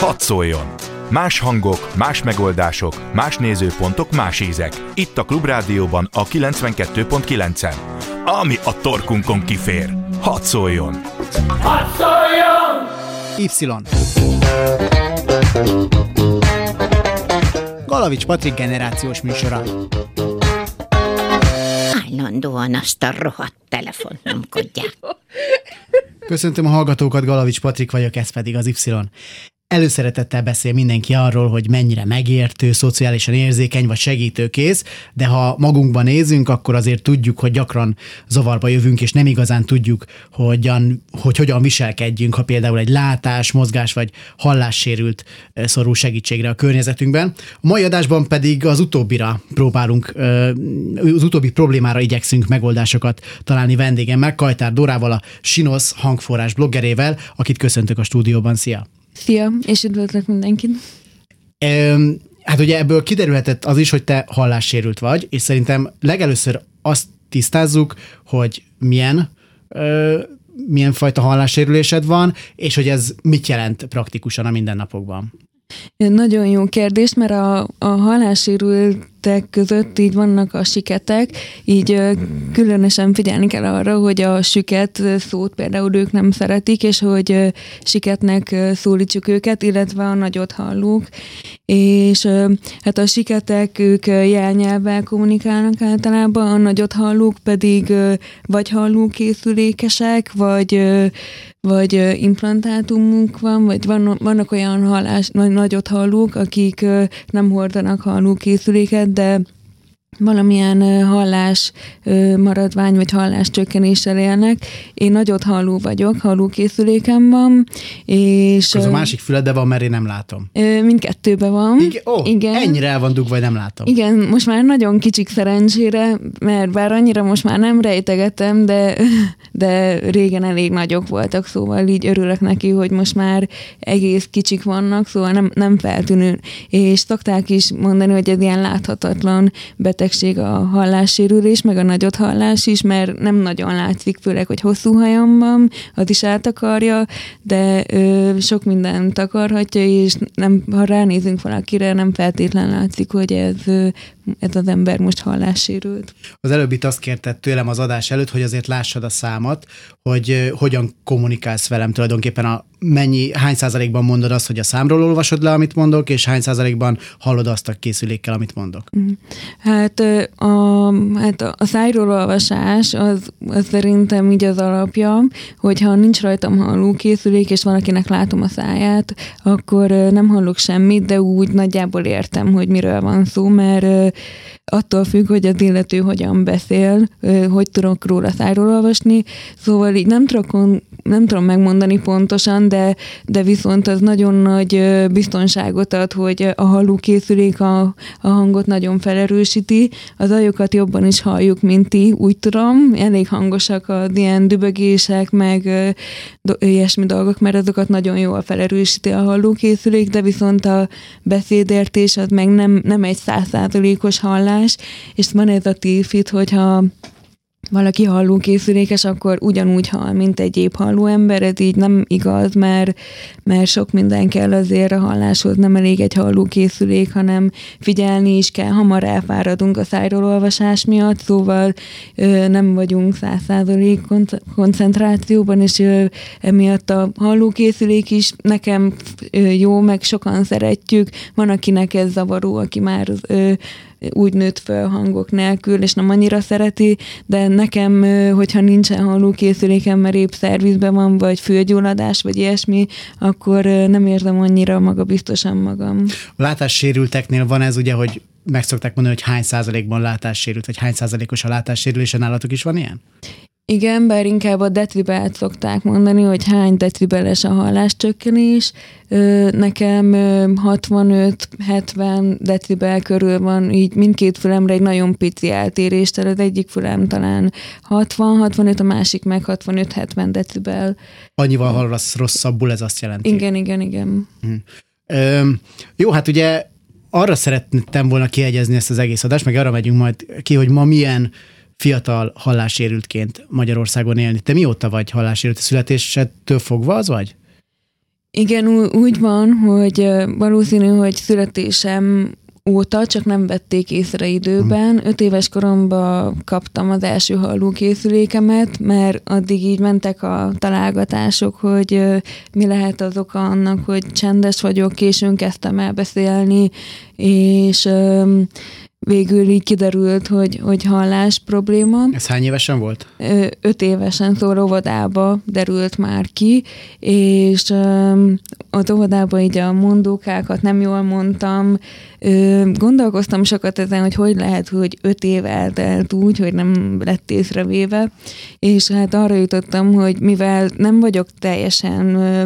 Hadd szóljon! Más hangok, más megoldások, más nézőpontok, más ízek. Itt a Klubrádióban a 92.9-en. Ami a torkunkon kifér. Hadd szóljon! Hadd szóljon! Y. Galavics Patrik generációs műsora. Állandóan azt a rohadt telefont nyomkodják. Köszöntöm a hallgatókat, Galavics Patrik vagyok, ez pedig az Y. Előszeretettel beszél mindenki arról, hogy mennyire megértő, szociálisan érzékeny vagy segítőkész, de ha magunkban nézünk, akkor azért tudjuk, hogy gyakran zavarba jövünk, és nem igazán tudjuk, hogyan, hogy hogyan viselkedjünk, ha például egy látás, mozgás vagy hallássérült eh, szorul segítségre a környezetünkben. A mai adásban pedig az utóbbira próbálunk, eh, az utóbbi problémára igyekszünk megoldásokat találni vendégemmel, Kajtár Dorával, a Sinosz hangforrás bloggerével, akit köszöntök a stúdióban. Szia! Szia, és üdvözlök mindenkit. Öm, hát ugye ebből kiderülhetett az is, hogy te hallássérült vagy, és szerintem legelőször azt tisztázzuk, hogy milyen ö, milyen fajta hallássérülésed van, és hogy ez mit jelent praktikusan a mindennapokban. Nagyon jó kérdés, mert a, a hallássérültek között így vannak a siketek, így különösen figyelni kell arra, hogy a süket szót például ők nem szeretik, és hogy siketnek szólítsuk őket, illetve a nagyot hallók. És hát a siketek, ők jelnyelvvel kommunikálnak általában, a nagyot hallók pedig vagy hallókészülékesek, vagy vagy implantátumunk van, vagy van, vannak olyan hallás, nagy, nagyot hallók, akik nem hordanak hallókészüléket, de valamilyen hallás maradvány vagy hallás csökkenéssel élnek. Én nagyot halló vagyok, hallókészülékem van, és... Az a másik fülede van, mert én nem látom. Mindkettőben van. Igen, ó, igen. ennyire el van dugva, vagy nem látom. Igen, most már nagyon kicsik szerencsére, mert bár annyira most már nem rejtegetem, de, de régen elég nagyok voltak, szóval így örülök neki, hogy most már egész kicsik vannak, szóval nem, nem feltűnő. És szokták is mondani, hogy ez ilyen láthatatlan beteg betegség a hallássérülés, meg a nagyot hallás is, mert nem nagyon látszik, főleg, hogy hosszú hajam van, az is átakarja, de ö, sok mindent takarhatja, és nem, ha ránézünk valakire, nem feltétlen látszik, hogy ez, ez az ember most hallássérült. Az előbbit azt kérted tőlem az adás előtt, hogy azért lássad a számat, hogy hogyan kommunikálsz velem tulajdonképpen a mennyi, hány százalékban mondod azt, hogy a számról olvasod le, amit mondok, és hány százalékban hallod azt a készülékkel, amit mondok? Mhm. Hát a, hát a szájról olvasás az, az szerintem így az alapja, hogyha nincs rajtam halló készülék, és valakinek látom a száját, akkor nem hallok semmit, de úgy nagyjából értem, hogy miről van szó, mert attól függ, hogy az illető hogyan beszél, hogy tudok róla szájról olvasni, szóval így nem tudok, nem tudom megmondani pontosan, de, de viszont az nagyon nagy biztonságot ad, hogy a hallókészülék a, a hangot nagyon felerősíti, az ajokat jobban is halljuk, mint ti, úgy tudom, elég hangosak az ilyen dübögések, meg do, ilyesmi dolgok, mert azokat nagyon jól felerősíti a hallókészülék, de viszont a beszédértés az meg nem, nem egy százszázalékos hallás, és van ez a téfit, hogyha valaki hallókészülékes, akkor ugyanúgy hall, mint egy épp halló ember, ez így nem igaz, mert, mert sok minden kell azért a halláshoz, nem elég egy hallókészülék, hanem figyelni is kell, hamar elfáradunk a szájról olvasás miatt, szóval ö, nem vagyunk száz százalék koncentrációban, és ö, emiatt a hallókészülék is nekem ö, jó, meg sokan szeretjük, van akinek ez zavaró, aki már ö, úgy nőtt fel hangok nélkül, és nem annyira szereti, de nekem, hogyha nincsen hallókészülékem, mert épp szervizben van, vagy fülgyulladás, vagy ilyesmi, akkor nem érzem annyira magabiztosan magam. A látássérülteknél van ez ugye, hogy meg szokták mondani, hogy hány százalékban látássérült, vagy hány százalékos a látássérülés, nálatok is van ilyen? Igen, bár inkább a decibelt szokták mondani, hogy hány decibeles a halláscsökkenés. Nekem 65-70 decibel körül van, így mindkét fülemre egy nagyon pici eltérés, tehát az egyik fülem talán 60-65, a másik meg 65-70 decibel. Annyival hallasz rosszabbul, ez azt jelenti? Igen, igen, igen. Hm. Ö, jó, hát ugye arra szerettem volna kiegyezni ezt az egész adást, meg arra megyünk majd ki, hogy ma milyen fiatal hallássérültként Magyarországon élni. Te mióta vagy hallássérült? A születésedtől fogva az vagy? Igen, úgy van, hogy valószínű, hogy születésem óta, csak nem vették észre időben. Öt éves koromban kaptam az első hallókészülékemet, mert addig így mentek a találgatások, hogy mi lehet az oka annak, hogy csendes vagyok, későn kezdtem el beszélni, és végül így kiderült, hogy, hogy hallás probléma. Ez hány évesen volt? Öt évesen, szóval óvodába derült már ki, és az óvodában így a mondókákat nem jól mondtam, gondolkoztam sokat ezen, hogy hogy lehet, hogy öt év eltelt úgy, hogy nem lett észrevéve, és hát arra jutottam, hogy mivel nem vagyok teljesen ö,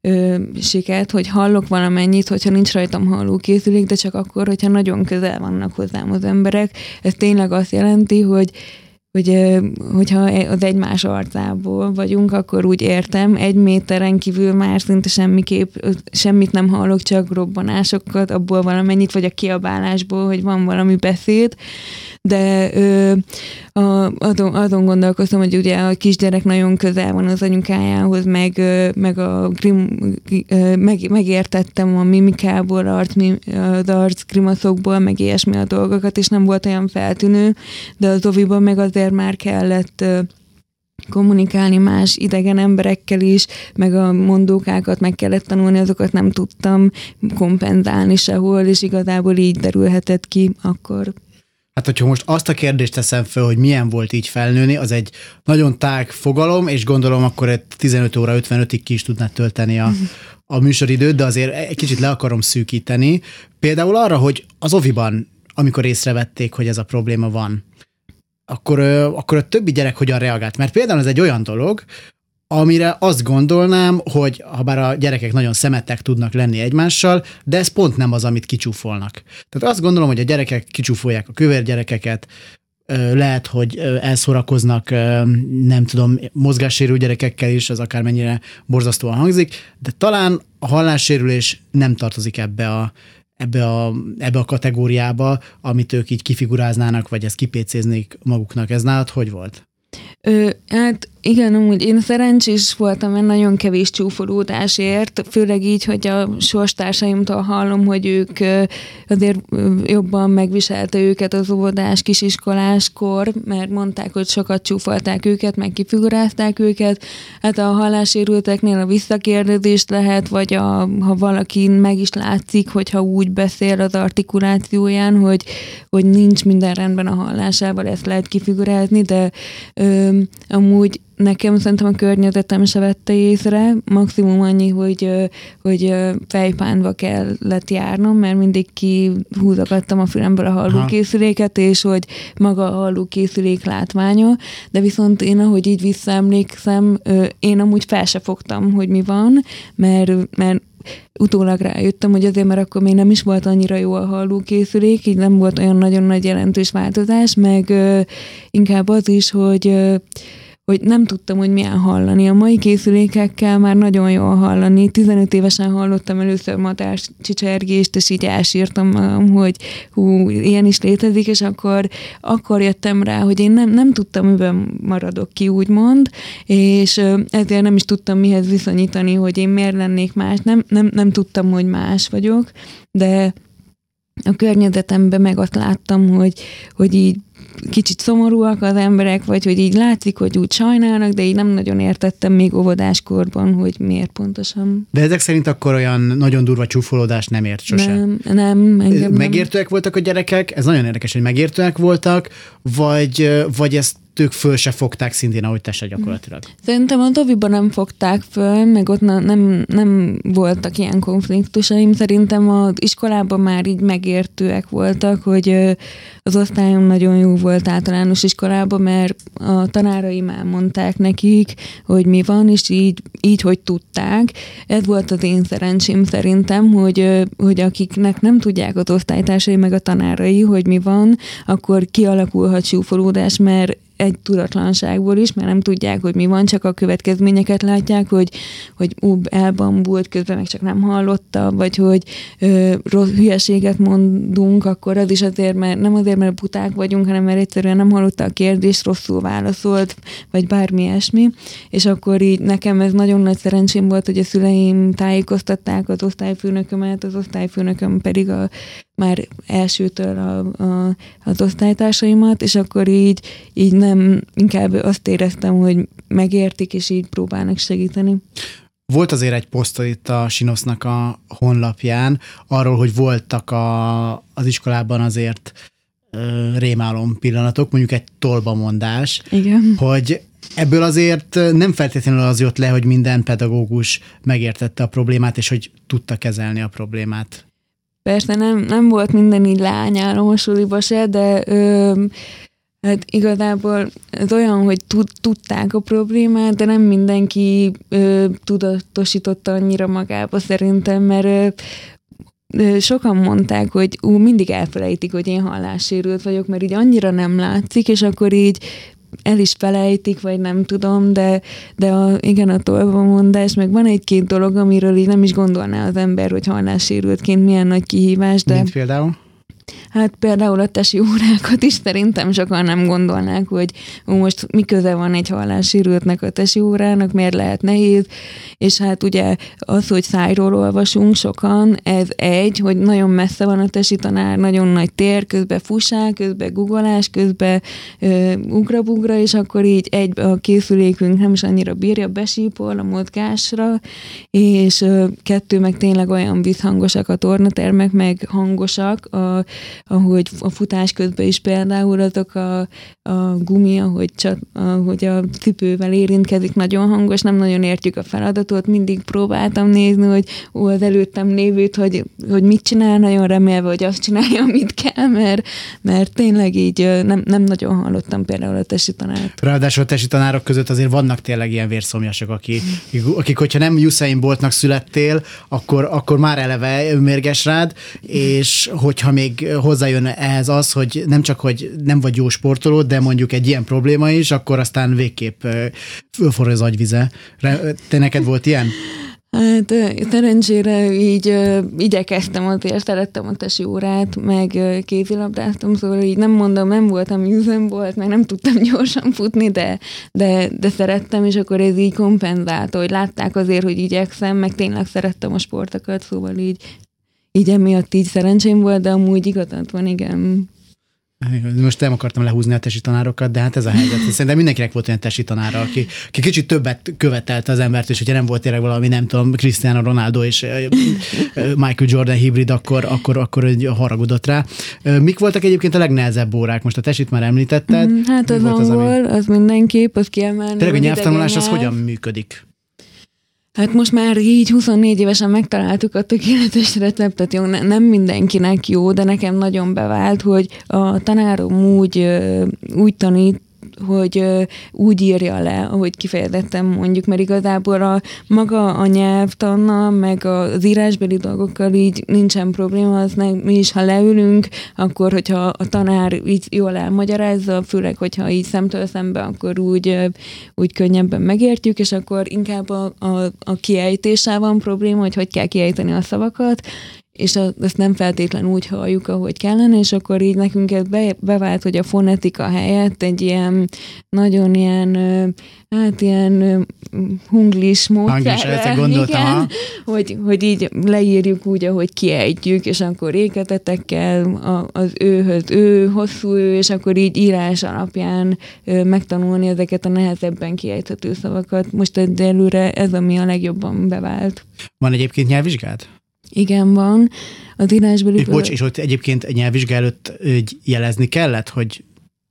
ö, siket, hogy hallok valamennyit, hogyha nincs rajtam hallókészülék, de csak akkor, hogyha nagyon közel vannak hozzám az emberek, ez tényleg azt jelenti, hogy hogy hogyha az egymás arcából vagyunk, akkor úgy értem, egy méteren kívül már szinte semmiképp, semmit nem hallok, csak robbanásokat, abból valamennyit, vagy a kiabálásból, hogy van valami beszéd, de ö, a, azon, azon gondolkoztam, hogy ugye a kisgyerek nagyon közel van az anyukájához, meg, meg a grim, meg, megértettem a mimikából, arc, az arc grimaszokból, meg ilyesmi a dolgokat, és nem volt olyan feltűnő, de az oviban meg azért már kellett kommunikálni más idegen emberekkel is, meg a mondókákat meg kellett tanulni, azokat nem tudtam kompenzálni sehol, és igazából így derülhetett ki akkor Hát, hogyha most azt a kérdést teszem fel, hogy milyen volt így felnőni, az egy nagyon tág fogalom, és gondolom akkor egy 15 óra 55-ig ki is tudnád tölteni a, a műsoridőt, de azért egy kicsit le akarom szűkíteni. Például arra, hogy az oviban, amikor észrevették, hogy ez a probléma van, akkor, akkor a többi gyerek hogyan reagált? Mert például ez egy olyan dolog, amire azt gondolnám, hogy ha bár a gyerekek nagyon szemetek tudnak lenni egymással, de ez pont nem az, amit kicsúfolnak. Tehát azt gondolom, hogy a gyerekek kicsúfolják a kövér gyerekeket, lehet, hogy elszorakoznak, nem tudom, mozgássérű gyerekekkel is, az akármennyire borzasztóan hangzik, de talán a hallássérülés nem tartozik ebbe a, ebbe a, ebbe a kategóriába, amit ők így kifiguráznának, vagy ezt kipécéznék maguknak. Ez nálad hogy volt? Ö, hát igen, amúgy én szerencsés voltam, mert nagyon kevés csúfolódásért, főleg így, hogy a sorstársaimtól hallom, hogy ők azért jobban megviselte őket az óvodás kisiskoláskor, mert mondták, hogy sokat csúfolták őket, meg kifigurázták őket. Hát a hallásérülteknél a visszakérdezést lehet, vagy a, ha valaki meg is látszik, hogyha úgy beszél az artikulációján, hogy, hogy nincs minden rendben a hallásával, ezt lehet kifigurázni, de ö, amúgy nekem szerintem a környezetem se vette észre, maximum annyi, hogy, hogy fejpánba kellett járnom, mert mindig kihúzogattam a fülemből a hallókészüléket, és hogy maga a hallókészülék látványa, de viszont én, ahogy így visszaemlékszem, én amúgy fel se fogtam, hogy mi van, mert, mert utólag rájöttem, hogy azért, mert akkor még nem is volt annyira jó a hallókészülék, így nem volt olyan nagyon nagy jelentős változás, meg ö, inkább az is, hogy ö, hogy nem tudtam, hogy milyen hallani. A mai készülékekkel már nagyon jól hallani. 15 évesen hallottam először matás csicsergést, és így elsírtam magam, hogy hú, ilyen is létezik, és akkor, akkor jöttem rá, hogy én nem, nem tudtam, miben maradok ki, úgymond, és ezért nem is tudtam mihez viszonyítani, hogy én miért lennék más. Nem, nem, nem tudtam, hogy más vagyok, de a környezetemben meg azt láttam, hogy, hogy így kicsit szomorúak az emberek, vagy hogy így látszik, hogy úgy sajnálnak, de így nem nagyon értettem még óvodáskorban, hogy miért pontosan. De ezek szerint akkor olyan nagyon durva csúfolódást nem ért sose? Nem, nem. Engem Megértőek nem. voltak a gyerekek? Ez nagyon érdekes, hogy megértőek voltak, vagy, vagy ezt ők föl se fogták szintén, ahogy te se gyakorlatilag. Szerintem a Doviban nem fogták föl, meg ott nem, nem voltak ilyen konfliktusaim. Szerintem az iskolában már így megértőek voltak, hogy az osztályom nagyon jó volt általános iskolában, mert a tanáraim elmondták nekik, hogy mi van, és így, így hogy tudták. Ez volt az én szerencsém szerintem, hogy, hogy akiknek nem tudják az osztálytársai meg a tanárai, hogy mi van, akkor kialakulhat súfolódás, mert egy tudatlanságból is, mert nem tudják, hogy mi van, csak a következményeket látják, hogy, hogy ú, elbambult, közben meg csak nem hallotta, vagy hogy ö, rossz hülyeséget mondunk, akkor az is azért, mert nem azért azért, mert buták vagyunk, hanem mert egyszerűen nem hallotta a kérdést, rosszul válaszolt, vagy bármi ilyesmi. És akkor így nekem ez nagyon nagy szerencsém volt, hogy a szüleim tájékoztatták az osztályfőnökömet, az osztályfőnököm pedig a már elsőtől a, a, az osztálytársaimat, és akkor így, így nem, inkább azt éreztem, hogy megértik, és így próbálnak segíteni. Volt azért egy poszt itt a Sinosznak a honlapján arról, hogy voltak a, az iskolában azért rémálom pillanatok, mondjuk egy tolbamondás, Igen. hogy ebből azért nem feltétlenül az jött le, hogy minden pedagógus megértette a problémát, és hogy tudta kezelni a problémát. Persze nem, nem volt minden így lányálom a suliba se, de ö, hát igazából ez olyan, hogy tud, tudták a problémát, de nem mindenki ö, tudatosította annyira magába szerintem, mert ö, sokan mondták, hogy ú, mindig elfelejtik, hogy én hallássérült vagyok, mert így annyira nem látszik, és akkor így el is felejtik, vagy nem tudom, de, de a, igen, a tolvamondás, meg van egy-két dolog, amiről így nem is gondolná az ember, hogy hallássérültként milyen nagy kihívás, de... Mint például? Hát például a tesi órákat is szerintem sokan nem gondolnák, hogy most mi köze van egy hallássérültnek a tesi órának, miért lehet nehéz, és hát ugye az, hogy szájról olvasunk sokan, ez egy, hogy nagyon messze van a tesi tanár, nagyon nagy tér, közben fusál, közben guggolás, közben ö, ugrabugra, és akkor így egy a készülékünk nem is annyira bírja, besípol a mozgásra, és ö, kettő meg tényleg olyan visszhangosak a tornatermek, meg hangosak, a, ahogy a futás közben is például azok a, a gumi, ahogy, csak, ahogy a cipővel érintkezik, nagyon hangos, nem nagyon értjük a feladatot, mindig próbáltam nézni, hogy ó, az előttem lévőt, hogy, hogy mit csinál, nagyon remélve, hogy azt csinálja, amit kell, mert, mert tényleg így nem, nem nagyon hallottam például a tesi tanárt. Ráadásul a tesi tanárok között azért vannak tényleg ilyen vérszomjasok, akik, akik hogyha nem Usain Boltnak születtél, akkor, akkor már eleve mérges rád, és hogyha még hozzájön ehhez az, hogy nem csak, hogy nem vagy jó sportoló, de mondjuk egy ilyen probléma is, akkor aztán végképp fölforr az agyvize. Te neked volt ilyen? Hát szerencsére így uh, igyekeztem azért, szerettem a tesi órát, meg uh, kézilabdáztam, szóval így nem mondom, nem voltam üzem volt, meg nem tudtam gyorsan futni, de, de, de szerettem, és akkor ez így kompenzálta, hogy látták azért, hogy igyekszem, meg tényleg szerettem a sportokat, szóval így így emiatt így szerencsém volt, de amúgy igazad van, igen. Most nem akartam lehúzni a tesi tanárokat, de hát ez a helyzet. Szerintem mindenkinek volt olyan tesi tanára, aki, aki kicsit többet követelte az embert, és hogyha nem volt tényleg valami, nem tudom, Cristiano Ronaldo és Michael Jordan hibrid, akkor, akkor, akkor haragudott rá. Mik voltak egyébként a legnehezebb órák? Most a tesit már említetted. Mm, hát az angol, az, ami... az mindenképp, az kiemelni. Tényleg a nyelvtanulás az hogyan működik? Hát most már így 24 évesen megtaláltuk a tökéletes receptet, jó, ne, nem mindenkinek jó, de nekem nagyon bevált, hogy a tanárom úgy, úgy tanít, hogy úgy írja le, ahogy kifejezettem mondjuk, mert igazából a maga a nyelvtanna, meg az írásbeli dolgokkal így nincsen probléma, az meg mi is, ha leülünk, akkor, hogyha a tanár így jól elmagyarázza, főleg, hogyha így szemtől szembe, akkor úgy, úgy könnyebben megértjük, és akkor inkább a, a, a kiejtéssel van probléma, hogy hogy kell kiejteni a szavakat, és azt nem feltétlenül úgy halljuk, ahogy kellene, és akkor így nekünk ez be, bevált, hogy a fonetika helyett egy ilyen nagyon ilyen, hát ilyen hunglis módszerrel, gondoltam, hogy, hogy így leírjuk úgy, ahogy kiejtjük, és akkor éketetekkel az őhöz ő, hosszú ő, és akkor így írás alapján megtanulni ezeket a nehezebben kiejthető szavakat. Most egyelőre ez, ami a legjobban bevált. Van egyébként nyelvvizsgád? Igen, van. Az írásbeli... És bocs, és ott egyébként nyelvvizsgá előtt jelezni kellett, hogy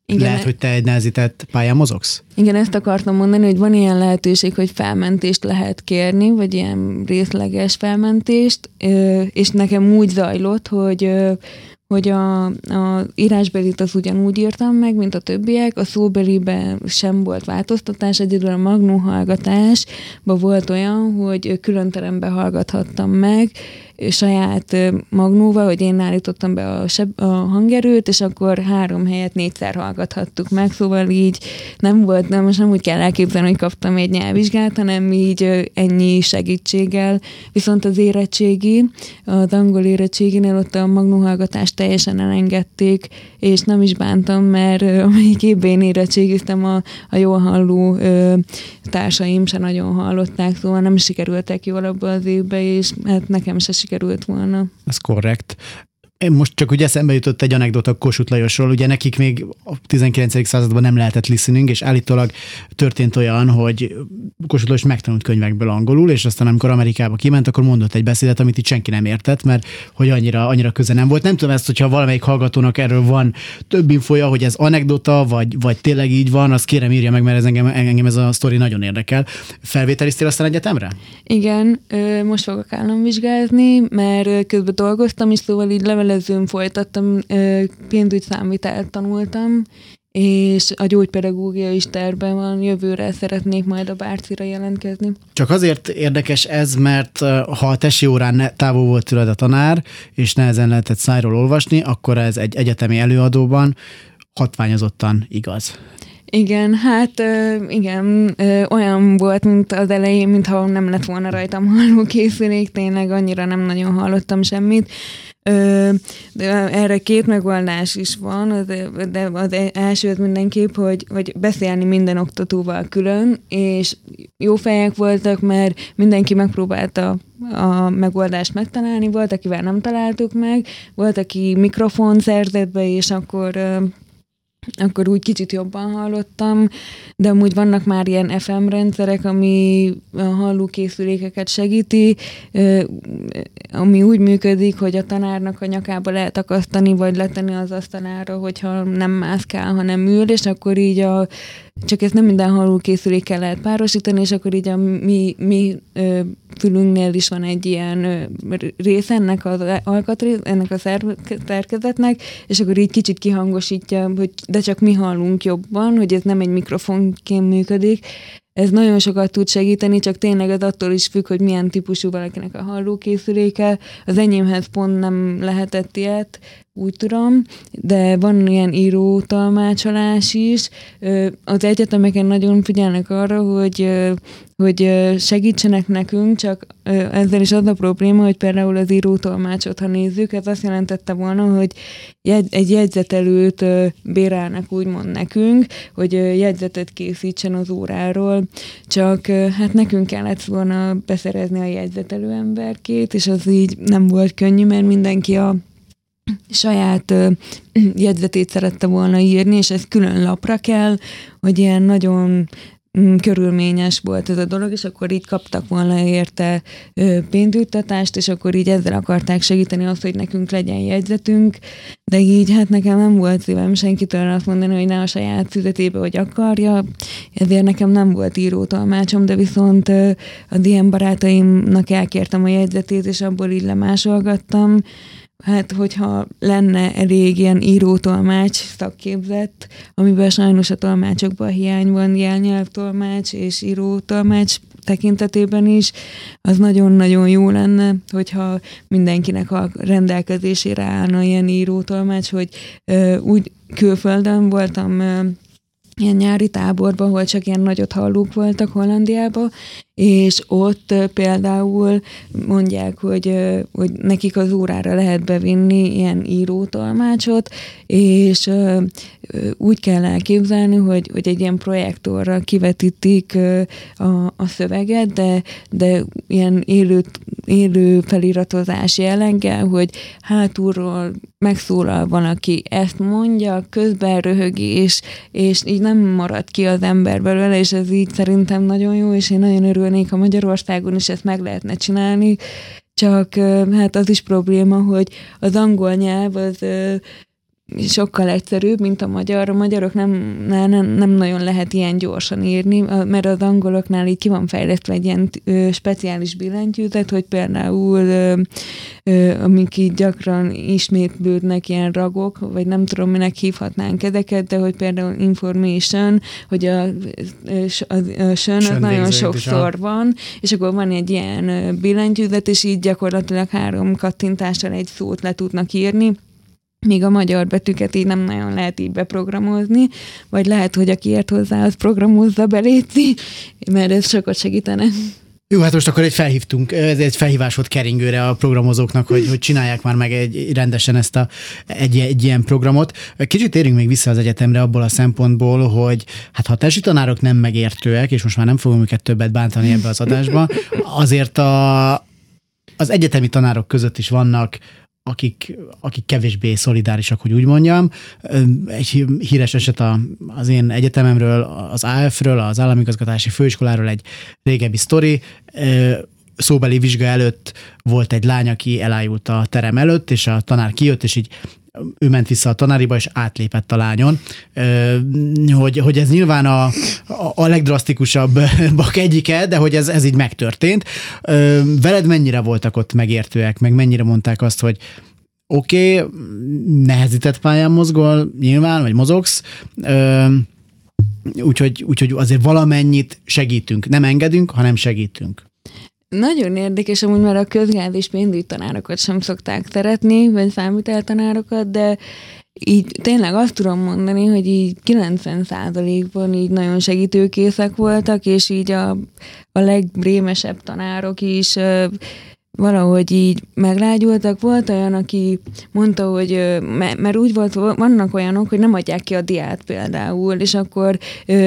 igen. Lehet, hogy te egy nehezített pályán mozogsz? Igen, ezt akartam mondani, hogy van ilyen lehetőség, hogy felmentést lehet kérni, vagy ilyen részleges felmentést, és nekem úgy zajlott, hogy hogy a, a írásbelit az ugyanúgy írtam meg, mint a többiek, a szóbeliben sem volt változtatás, egyedül a magnó hallgatásban volt olyan, hogy külön terembe hallgathattam meg, saját magnóval, hogy én állítottam be a, seb, a hangerőt, és akkor három helyet négyszer hallgathattuk meg, szóval így nem volt, nem, most nem úgy kell elképzelni, hogy kaptam egy nyelvvizsgát, hanem így ennyi segítséggel. Viszont az érettségi, az angol érettséginél ott a magnóhallgatást teljesen elengedték, és nem is bántam, mert amelyik évben érettségiztem, a, a jól halló társaim se nagyon hallották, szóval nem sikerültek jól abban az évben, és hát nekem se sikerült volna. Ez korrekt. Most csak ugye eszembe jutott egy anekdota Kossuth Lajosról, ugye nekik még a 19. században nem lehetett listening, és állítólag történt olyan, hogy Kossuth Lajos megtanult könyvekből angolul, és aztán amikor Amerikába kiment, akkor mondott egy beszédet, amit itt senki nem értett, mert hogy annyira, annyira köze nem volt. Nem tudom ezt, hogyha valamelyik hallgatónak erről van több infoja, hogy ez anekdota, vagy, vagy tényleg így van, azt kérem írja meg, mert ez engem, engem ez a sztori nagyon érdekel. Felvételiztél aztán egyetemre? Igen, most fogok államvizsgázni, mert közben dolgoztam, és szóval így levele levelezőn folytattam, számvitelt tanultam, és a gyógypedagógia is terben van, jövőre szeretnék majd a bárcira jelentkezni. Csak azért érdekes ez, mert ha a tesi órán távol volt tőled a tanár, és nehezen lehetett szájról olvasni, akkor ez egy egyetemi előadóban hatványozottan igaz. Igen, hát igen, olyan volt, mint az elején, mintha nem lett volna rajtam hallókészülék, tényleg annyira nem nagyon hallottam semmit. De erre két megoldás is van, de az első az mindenképp, hogy, hogy beszélni minden oktatóval külön, és jó fejek voltak, mert mindenki megpróbálta a megoldást megtalálni, volt, akivel nem találtuk meg, volt, aki mikrofon szerzett be, és akkor akkor úgy kicsit jobban hallottam, de amúgy vannak már ilyen FM rendszerek, ami a hallókészülékeket segíti, ami úgy működik, hogy a tanárnak a nyakába lehet akasztani, vagy letenni az asztalára, hogyha nem mászkál, hanem ül, és akkor így a csak ezt nem minden hallókészülékkel lehet párosítani, és akkor így a mi, mi ö, fülünknél is van egy ilyen ö, rész ennek az alkatrész, ennek a szerkezetnek, és akkor így kicsit kihangosítja, hogy de csak mi hallunk jobban, hogy ez nem egy mikrofonként működik, ez nagyon sokat tud segíteni, csak tényleg ez attól is függ, hogy milyen típusú valakinek a hallókészüléke. Az enyémhez pont nem lehetett ilyet, úgy tudom, de van ilyen író talmácsolás is. Az egyetemeken nagyon figyelnek arra, hogy, hogy segítsenek nekünk, csak ezzel is az a probléma, hogy például az író tolmácsot, ha nézzük, ez azt jelentette volna, hogy egy jegyzetelőt bérelnek úgymond nekünk, hogy jegyzetet készítsen az óráról, csak hát nekünk kellett volna beszerezni a jegyzetelő emberkét, és az így nem volt könnyű, mert mindenki a saját ö, jegyzetét szerette volna írni, és ez külön lapra kell, hogy ilyen nagyon mm, körülményes volt ez a dolog, és akkor így kaptak volna érte pénzüttatást, és akkor így ezzel akarták segíteni azt, hogy nekünk legyen jegyzetünk, de így hát nekem nem volt szívem senkitől azt mondani, hogy ne a saját füzetébe, hogy akarja, ezért nekem nem volt írótolmácsom, de viszont a DM barátaimnak elkértem a jegyzetét, és abból így lemásolgattam, hát hogyha lenne elég ilyen író-tolmács szakképzett, amiben sajnos a tolmácsokban hiány van, jelnyelvtolmács és író-tolmács tekintetében is, az nagyon-nagyon jó lenne, hogyha mindenkinek a rendelkezésére állna ilyen író-tolmács, hogy ö, úgy külföldön voltam ö, ilyen nyári táborban, ahol csak ilyen nagyot hallók voltak Hollandiában, és ott például mondják, hogy, hogy nekik az órára lehet bevinni ilyen írótolmácsot, és úgy kell elképzelni, hogy, hogy egy ilyen projektorra kivetítik a, a szöveget, de, de ilyen élő, élő feliratozás jelleggel, hogy hátulról megszólal van, aki ezt mondja, közben röhögés, és így nem marad ki az ember belőle, és ez így szerintem nagyon jó, és én nagyon örülök örülnék, ha Magyarországon is ezt meg lehetne csinálni, csak hát az is probléma, hogy az angol nyelv az sokkal egyszerűbb, mint a magyar. A magyarok nem, nem, nem nagyon lehet ilyen gyorsan írni, mert az angoloknál így ki van fejlesztve egy ilyen speciális billentyűzet, hogy például amik így gyakran ismétlődnek ilyen ragok, vagy nem tudom, minek hívhatnánk ezeket, de hogy például information, hogy a, a, a, a sön az nagyon sokszor van, és akkor van egy ilyen billentyűzet, és így gyakorlatilag három kattintással egy szót le tudnak írni míg a magyar betűket így nem nagyon lehet így beprogramozni, vagy lehet, hogy aki ért hozzá, az programozza beléci, mert ez sokat segítene. Jó, hát most akkor egy felhívtunk, ez egy felhívás volt keringőre a programozóknak, hogy, hogy csinálják már meg egy, rendesen ezt a, egy, egy ilyen programot. Kicsit térjünk még vissza az egyetemre abból a szempontból, hogy hát ha tesi tanárok nem megértőek, és most már nem fogom őket többet bántani ebbe az adásba, azért a, az egyetemi tanárok között is vannak akik, akik kevésbé szolidárisak, hogy úgy mondjam. Egy híres eset a, az én egyetememről, az AF-ről, az Államigazgatási Főiskoláról egy régebbi sztori. Szóbeli vizsga előtt volt egy lány, aki elájult a terem előtt, és a tanár kijött, és így ő ment vissza a tanáriba, és átlépett a lányon. Hogy, hogy ez nyilván a, a legdrasztikusabbak egyike, de hogy ez, ez így megtörtént. Veled mennyire voltak ott megértőek, meg mennyire mondták azt, hogy oké, okay, nehezített pályán mozgol, nyilván, vagy mozogsz, úgyhogy, úgyhogy azért valamennyit segítünk. Nem engedünk, hanem segítünk. Nagyon érdekes, amúgy már a közgáz és tanárokat sem szokták szeretni, vagy számíteltanárokat, de így tényleg azt tudom mondani, hogy így 90%-ban így nagyon segítőkészek voltak, és így a, a legbrémesebb tanárok is valahogy így meglágyultak. Volt olyan, aki mondta, hogy mert úgy volt, vannak olyanok, hogy nem adják ki a diát például, és akkor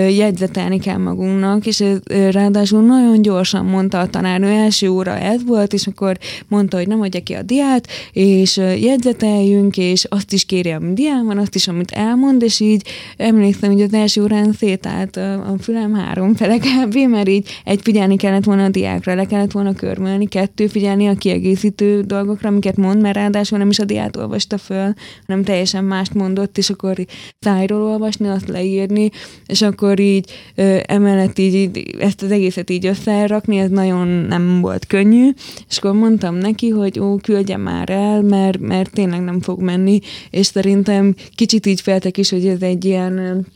jegyzetelni kell magunknak, és ráadásul nagyon gyorsan mondta a tanárnő, első óra ez volt, és akkor mondta, hogy nem adja ki a diát, és jegyzeteljünk, és azt is kéri, ami dián van, azt is, amit elmond, és így emlékszem, hogy az első órán szétállt a fülem három fele mert így egy figyelni kellett volna a diákra, le kellett volna körmölni, kettő figyelni figyelni a kiegészítő dolgokra, amiket mond, mert ráadásul nem is a diát olvasta föl, hanem teljesen mást mondott, és akkor szájról olvasni, azt leírni, és akkor így emellett így, így ezt az egészet így összerakni, ez nagyon nem volt könnyű, és akkor mondtam neki, hogy ó, küldje már el, mert, mert tényleg nem fog menni, és szerintem kicsit így féltek is, hogy ez egy ilyen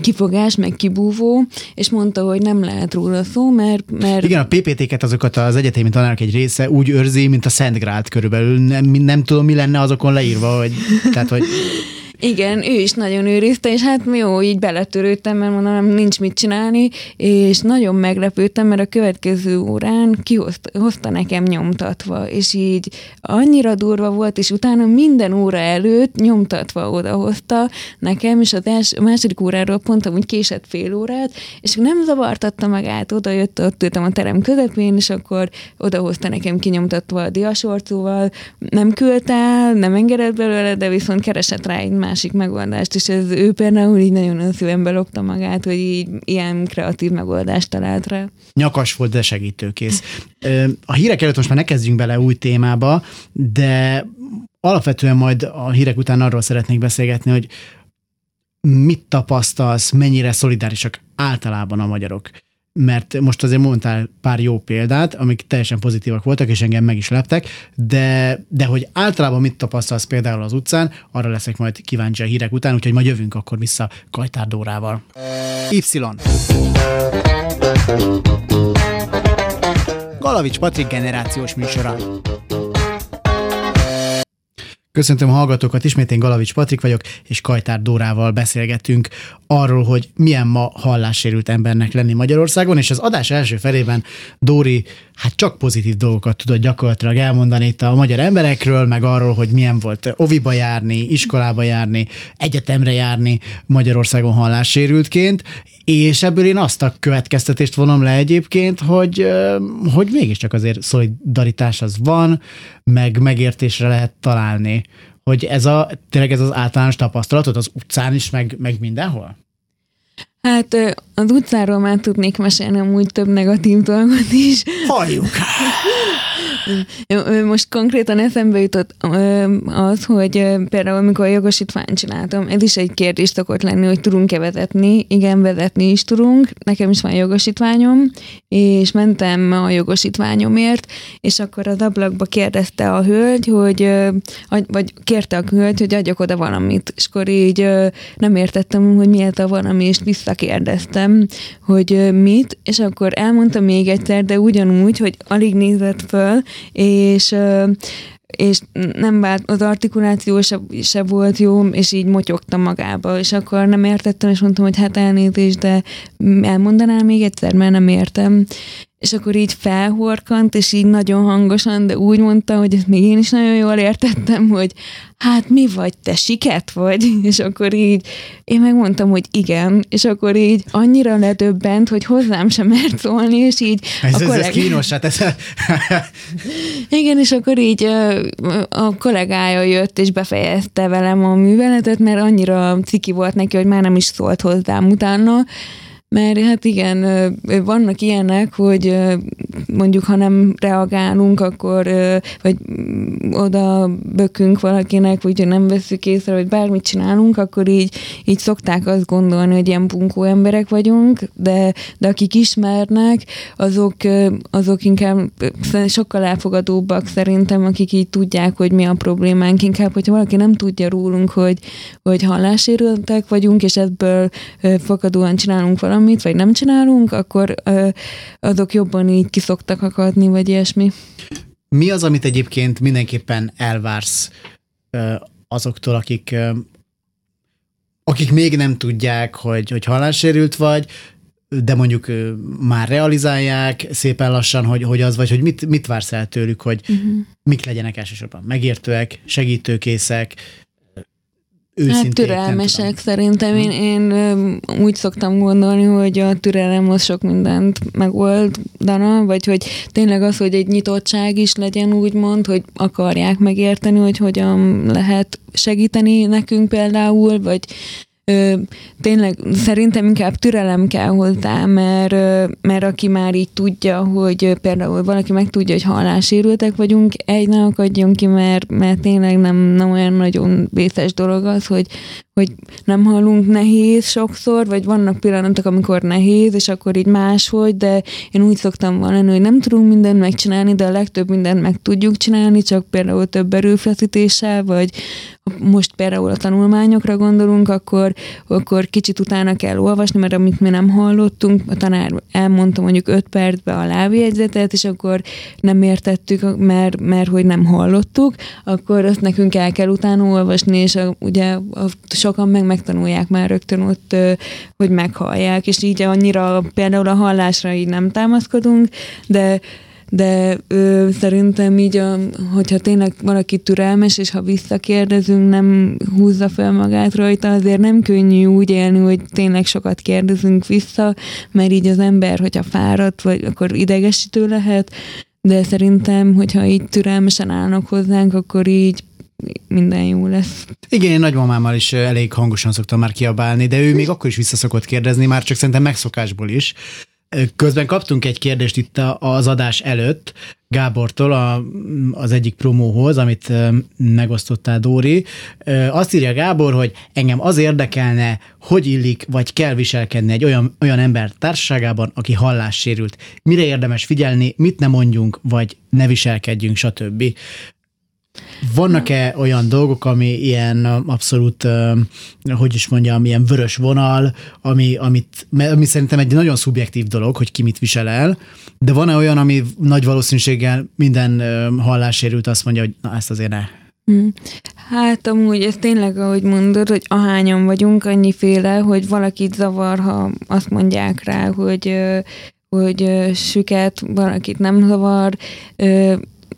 kifogás, meg kibúvó, és mondta, hogy nem lehet róla szó, mert... mert... Igen, a PPT-ket azokat az egyetemi tanárok egy része úgy őrzi, mint a Szent körülbelül. Nem, nem tudom, mi lenne azokon leírva, hogy... Tehát, hogy igen, ő is nagyon őrizte, és hát jó, így beletörődtem, mert mondom, nincs mit csinálni, és nagyon meglepődtem, mert a következő órán kihozta nekem nyomtatva, és így annyira durva volt, és utána minden óra előtt nyomtatva odahozta nekem, és az els, a második óráról pont amúgy késett fél órát, és nem zavartatta magát, oda jött, ott ültem a terem közepén, és akkor odahozta nekem kinyomtatva a diasorcóval, nem küldte nem engedett belőle, de viszont keresett rá egy más másik megoldást, és ez ő például így nagyon önszívembe lopta magát, hogy így ilyen kreatív megoldást talált rá. Nyakas volt, de segítőkész. A hírek előtt most már ne kezdjünk bele új témába, de alapvetően majd a hírek után arról szeretnék beszélgetni, hogy mit tapasztalsz, mennyire szolidárisak általában a magyarok mert most azért mondtál pár jó példát, amik teljesen pozitívak voltak, és engem meg is leptek, de, de hogy általában mit tapasztalsz például az utcán, arra leszek majd kíváncsi a hírek után, úgyhogy majd jövünk akkor vissza Kajtár Dórával. Y. Galavics Patrik generációs műsora. Köszöntöm a hallgatókat, ismét én Galavics Patrik vagyok, és Kajtár Dórával beszélgetünk arról, hogy milyen ma hallássérült embernek lenni Magyarországon, és az adás első felében Dóri hát csak pozitív dolgokat tudott gyakorlatilag elmondani itt a magyar emberekről, meg arról, hogy milyen volt oviba járni, iskolába járni, egyetemre járni Magyarországon hallássérültként, és ebből én azt a következtetést vonom le egyébként, hogy, hogy mégiscsak azért szolidaritás az van, meg megértésre lehet találni. Hogy ez a, tényleg ez az általános tapasztalatod az utcán is, meg, meg mindenhol? Hát az utcáról már tudnék mesélni amúgy több negatív dolgot is. Halljuk! Most konkrétan eszembe jutott az, hogy például amikor a jogosítványt csináltam, ez is egy kérdés szokott lenni, hogy tudunk-e vezetni. Igen, vezetni is tudunk. Nekem is van jogosítványom, és mentem a jogosítványomért, és akkor az ablakba kérdezte a hölgy, hogy vagy kérte a hölgy, hogy adjak oda valamit. És akkor így nem értettem, hogy miért a valami, és visszakérdeztem, hogy mit, és akkor elmondta még egyszer, de ugyanúgy, hogy alig nézett föl, és és nem vált, az artikuláció se, se volt jó, és így motyogtam magába, és akkor nem értettem, és mondtam, hogy hát elnézést, de elmondanám még egyszer, mert nem értem. És akkor így felhorkant, és így nagyon hangosan, de úgy mondta, hogy ezt még én is nagyon jól értettem, hogy hát mi vagy, te siket vagy? És akkor így én megmondtam, hogy igen, és akkor így annyira ledöbbent, hogy hozzám sem mert szólni, és így... Ez, a kolleg... ez kínos, hát ez... igen, és akkor így a kollégája jött, és befejezte velem a műveletet, mert annyira ciki volt neki, hogy már nem is szólt hozzám utána, mert hát igen, vannak ilyenek, hogy mondjuk ha nem reagálunk, akkor vagy oda bökünk valakinek, vagy nem veszük észre, vagy bármit csinálunk, akkor így, így szokták azt gondolni, hogy ilyen bunkó emberek vagyunk, de, de akik ismernek, azok, azok inkább sokkal elfogadóbbak szerintem, akik így tudják, hogy mi a problémánk. Inkább, hogyha valaki nem tudja rólunk, hogy, hogy hallássérültek vagyunk, és ebből fakadóan csinálunk valamit, valamit, vagy nem csinálunk, akkor ö, azok jobban így kiszoktak akadni, vagy ilyesmi. Mi az, amit egyébként mindenképpen elvársz ö, azoktól, akik ö, akik még nem tudják, hogy, hogy hallássérült vagy, de mondjuk már realizálják szépen lassan, hogy, hogy az vagy, hogy mit, mit vársz el tőlük, hogy uh-huh. mik legyenek elsősorban megértőek, segítőkészek, őszinték. Hát türelmesek szerintem. Én, én úgy szoktam gondolni, hogy a türelem az sok mindent megoldana, vagy hogy tényleg az, hogy egy nyitottság is legyen úgymond, hogy akarják megérteni, hogy hogyan lehet segíteni nekünk például, vagy ö, tényleg szerintem inkább türelem kell hozzá, mert, mert aki már így tudja, hogy például valaki meg tudja, hogy hallássérültek vagyunk, egy ne akadjon ki, mert, mert tényleg nem, nem olyan nagyon vészes dolog az, hogy, hogy nem hallunk nehéz sokszor, vagy vannak pillanatok, amikor nehéz, és akkor így máshogy, de én úgy szoktam valani, hogy nem tudunk mindent megcsinálni, de a legtöbb mindent meg tudjuk csinálni, csak például több erőfeszítéssel, vagy most például a tanulmányokra gondolunk, akkor, akkor kicsit utána kell olvasni, mert amit mi nem hallottunk, a tanár elmondta mondjuk öt percbe a lábjegyzetet, és akkor nem értettük, mert, mert hogy nem hallottuk, akkor azt nekünk el kell utána olvasni, és a, ugye a sokan meg megtanulják már rögtön ott, hogy meghallják, és így annyira például a hallásra így nem támaszkodunk, de de ö, szerintem így, a, hogyha tényleg valaki türelmes, és ha visszakérdezünk, nem húzza fel magát rajta, azért nem könnyű úgy élni, hogy tényleg sokat kérdezünk vissza, mert így az ember, hogyha fáradt, vagy akkor idegesítő lehet, de szerintem, hogyha így türelmesen állnak hozzánk, akkor így minden jó lesz. Igen, én nagymamámmal is elég hangosan szoktam már kiabálni, de ő még akkor is vissza szokott kérdezni, már csak szerintem megszokásból is. Közben kaptunk egy kérdést itt az adás előtt Gábortól a, az egyik promóhoz, amit megosztottál, Dóri. Azt írja Gábor, hogy engem az érdekelne, hogy illik vagy kell viselkedni egy olyan, olyan ember társaságában, aki hallássérült. Mire érdemes figyelni, mit ne mondjunk, vagy ne viselkedjünk, stb. Vannak-e olyan dolgok, ami ilyen abszolút, hogy is mondjam, ilyen vörös vonal, ami, amit, ami szerintem egy nagyon szubjektív dolog, hogy ki mit visel el, de van-e olyan, ami nagy valószínűséggel minden hallássérült azt mondja, hogy na ezt azért ne, hmm. Hát amúgy ez tényleg, ahogy mondod, hogy ahányan vagyunk, annyiféle, hogy valakit zavar, ha azt mondják rá, hogy hogy süket, valakit nem zavar,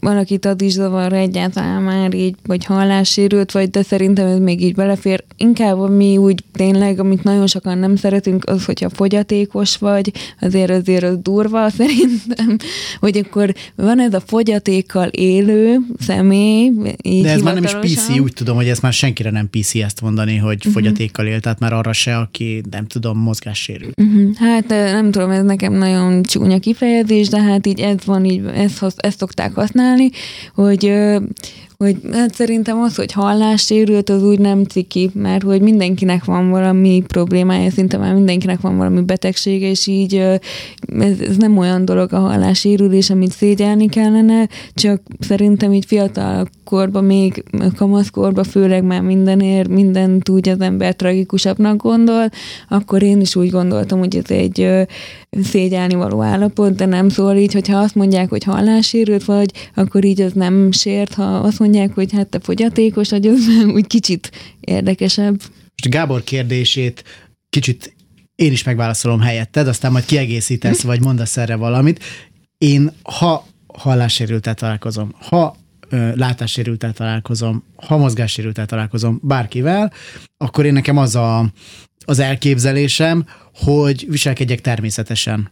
valakit ad is zavarra egyáltalán már így, vagy hallássérült, vagy de szerintem ez még így belefér. Inkább ami úgy tényleg, amit nagyon sokan nem szeretünk, az, hogyha fogyatékos vagy, azért azért az durva szerintem, hogy akkor van ez a fogyatékkal élő személy, így De ez már nem is. PC, úgy tudom, hogy ez már senkire nem PC ezt mondani, hogy Mhm. fogyatékkal él, tehát már arra se, aki nem tudom, mozgássérült. Mhm. Hát nem tudom, ez nekem nagyon csúnya kifejezés, de hát így ez van, így ezt, ezt szokták használni, hogy ö, hogy hát szerintem az, hogy hallássérült, az úgy nem ciki, mert hogy mindenkinek van valami problémája, szinte már mindenkinek van valami betegsége, és így ez, ez nem olyan dolog a hallássérülés, amit szégyelni kellene, csak szerintem így fiatal korban, még kamaszkorban, főleg már mindenért, mindent úgy az ember tragikusabbnak gondol, akkor én is úgy gondoltam, hogy ez egy szégyelni való állapot, de nem szól így, hogyha azt mondják, hogy hallássérült vagy, akkor így az nem sért, ha azt mondják, hogy hát te fogyatékos vagy, az úgy kicsit érdekesebb. Most Gábor kérdését kicsit én is megválaszolom helyetted, aztán majd kiegészítesz, vagy mondasz erre valamit. Én, ha hallássérültel találkozom, ha ö, látássérültel találkozom, ha mozgássérültel találkozom bárkivel, akkor én nekem az a, az elképzelésem, hogy viselkedjek természetesen.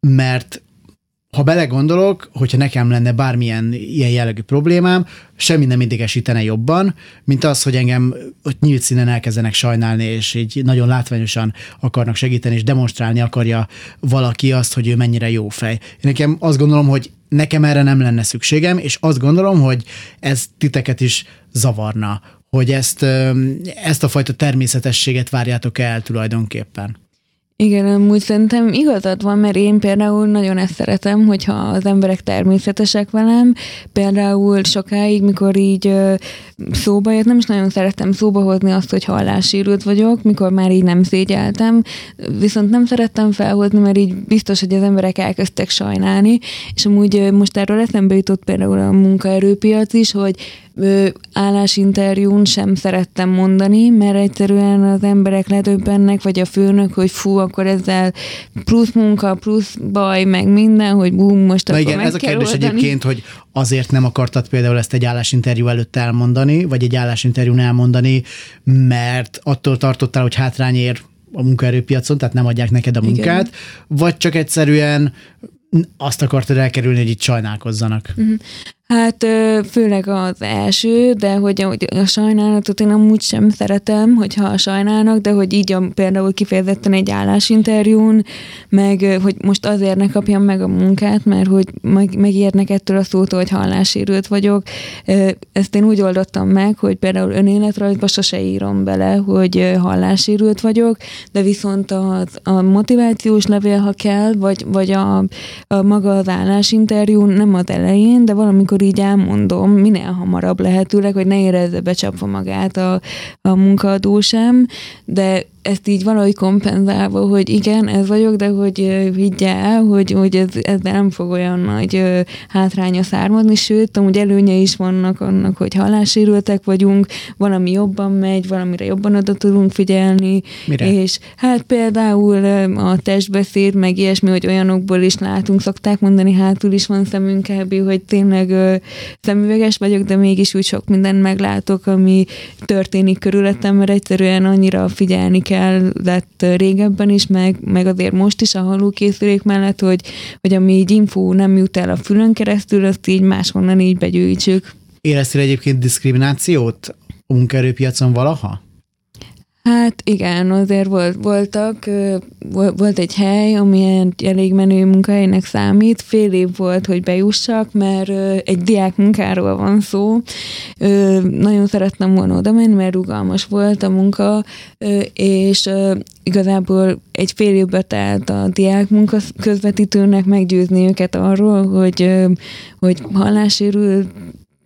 Mert ha belegondolok, hogyha nekem lenne bármilyen ilyen jellegű problémám, semmi nem idegesítene jobban, mint az, hogy engem ott nyílt színen elkezdenek sajnálni, és így nagyon látványosan akarnak segíteni, és demonstrálni akarja valaki azt, hogy ő mennyire jó fej. Én nekem azt gondolom, hogy nekem erre nem lenne szükségem, és azt gondolom, hogy ez titeket is zavarna, hogy ezt, ezt a fajta természetességet várjátok el tulajdonképpen. Igen, amúgy szerintem igazad van, mert én például nagyon ezt szeretem, hogyha az emberek természetesek velem. Például sokáig, mikor így szóba jött, nem is nagyon szerettem szóba hozni azt, hogy hallássérült vagyok, mikor már így nem szégyeltem, viszont nem szerettem felhozni, mert így biztos, hogy az emberek elkezdtek sajnálni, és amúgy most erről eszembe jutott például a munkaerőpiac is, hogy állásinterjún sem szerettem mondani, mert egyszerűen az emberek ledöbbennek, vagy a főnök, hogy fú, akkor ezzel plusz munka, plusz baj, meg minden, hogy bú, most Na akkor igen, ez a kérdés oldani. egyébként, hogy azért nem akartad például ezt egy állásinterjú előtt elmondani, vagy egy állásinterjún elmondani, mert attól tartottál, hogy hátrány ér a munkaerőpiacon, tehát nem adják neked a Igen. munkát, vagy csak egyszerűen azt akartad elkerülni, hogy itt sajnálkozzanak. Mhm. Hát főleg az első, de hogy a, sajnálatot én amúgy sem szeretem, hogyha sajnálnak, de hogy így a, például kifejezetten egy állásinterjún, meg hogy most azért ne kapjam meg a munkát, mert hogy meg, megérnek ettől a szótól, hogy hallássérült vagyok. Ezt én úgy oldottam meg, hogy például önéletrajzba sose írom bele, hogy hallássérült vagyok, de viszont az, a motivációs levél, ha kell, vagy, vagy a, a maga az állásinterjú nem az elején, de valamikor így elmondom, minél hamarabb lehetőleg, hogy ne érezze becsapva magát a, a munkaadó sem, de ezt így valahogy kompenzálva, hogy igen, ez vagyok, de hogy ö, higgy el, hogy, hogy ez, ez nem fog olyan nagy hátránya származni, sőt, amúgy előnye is vannak annak, hogy hallássérültek vagyunk, valami jobban megy, valamire jobban oda tudunk figyelni, Mire? és hát például a testbeszéd, meg ilyesmi, hogy olyanokból is látunk, szokták mondani, hátul is van szemünk kb., hogy tényleg szemüveges vagyok, de mégis úgy sok mindent meglátok, ami történik körülöttem, mert egyszerűen annyira figyelni kell lett régebben is, meg, meg azért most is a hallókészülék mellett, hogy, hogy ami így info nem jut el a fülön keresztül, azt így máshonnan így begyűjtsük. Éreztél egyébként diszkriminációt a munkaerőpiacon valaha? Hát igen, azért volt, voltak, volt egy hely, ami egy elég menő munkahelynek számít. Fél év volt, hogy bejussak, mert egy diák munkáról van szó. Nagyon szerettem volna oda menni, mert rugalmas volt a munka, és igazából egy fél évbe telt a diák munka közvetítőnek meggyőzni őket arról, hogy, hogy hallássérült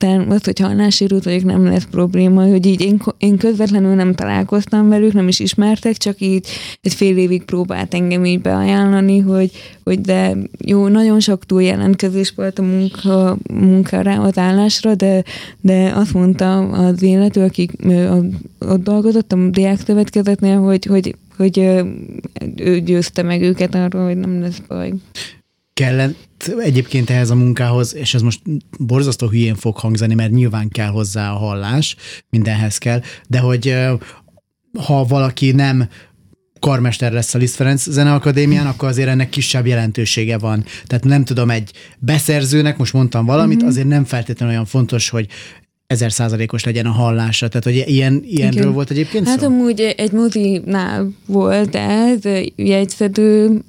term- az, hogy hallássérült vagyok, nem lesz probléma, hogy így én, én közvetlenül nem találkoztam velük, nem is ismertek, csak így egy fél évig próbált engem így beajánlani, hogy, hogy de jó, nagyon sok túljelentkezés volt a munka, munkára, az állásra, de, de azt mondta az illető, akik ö, a- ott dolgozott, a diák szövetkezetnél, hogy, hogy, hogy ő győzte meg őket arról, hogy nem lesz baj. Kellett egyébként ehhez a munkához, és ez most borzasztó hülyén fog hangzani, mert nyilván kell hozzá a hallás, mindenhez kell, de hogy ha valaki nem karmester lesz a Liszt Ferenc Zeneakadémián, akkor azért ennek kisebb jelentősége van. Tehát nem tudom, egy beszerzőnek, most mondtam valamit, mm-hmm. azért nem feltétlenül olyan fontos, hogy ezer százalékos legyen a hallása. Tehát, hogy ilyen, ilyenről Igen. volt egyébként Hát szó? amúgy egy mozinál volt ez, jegyszedő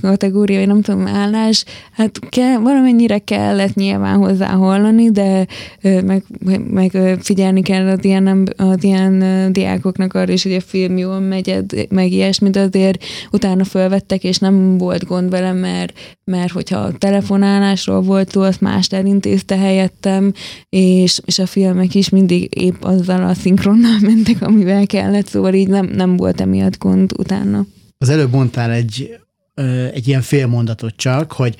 kategória, nem tudom, állás, hát kell, valamennyire kellett nyilván hozzá hallani, de meg, meg figyelni kell az ilyen, az ilyen diákoknak arra is, hogy a film jól megy, meg ilyesmi, de azért utána felvettek, és nem volt gond vele, mert, mert hogyha telefonálásról volt szó, azt más elintézte helyettem, és, és a filmek is mindig épp azzal a szinkronnal mentek, amivel kellett, szóval így nem, nem volt emiatt gond utána. Az előbb mondtál egy egy ilyen félmondatot csak, hogy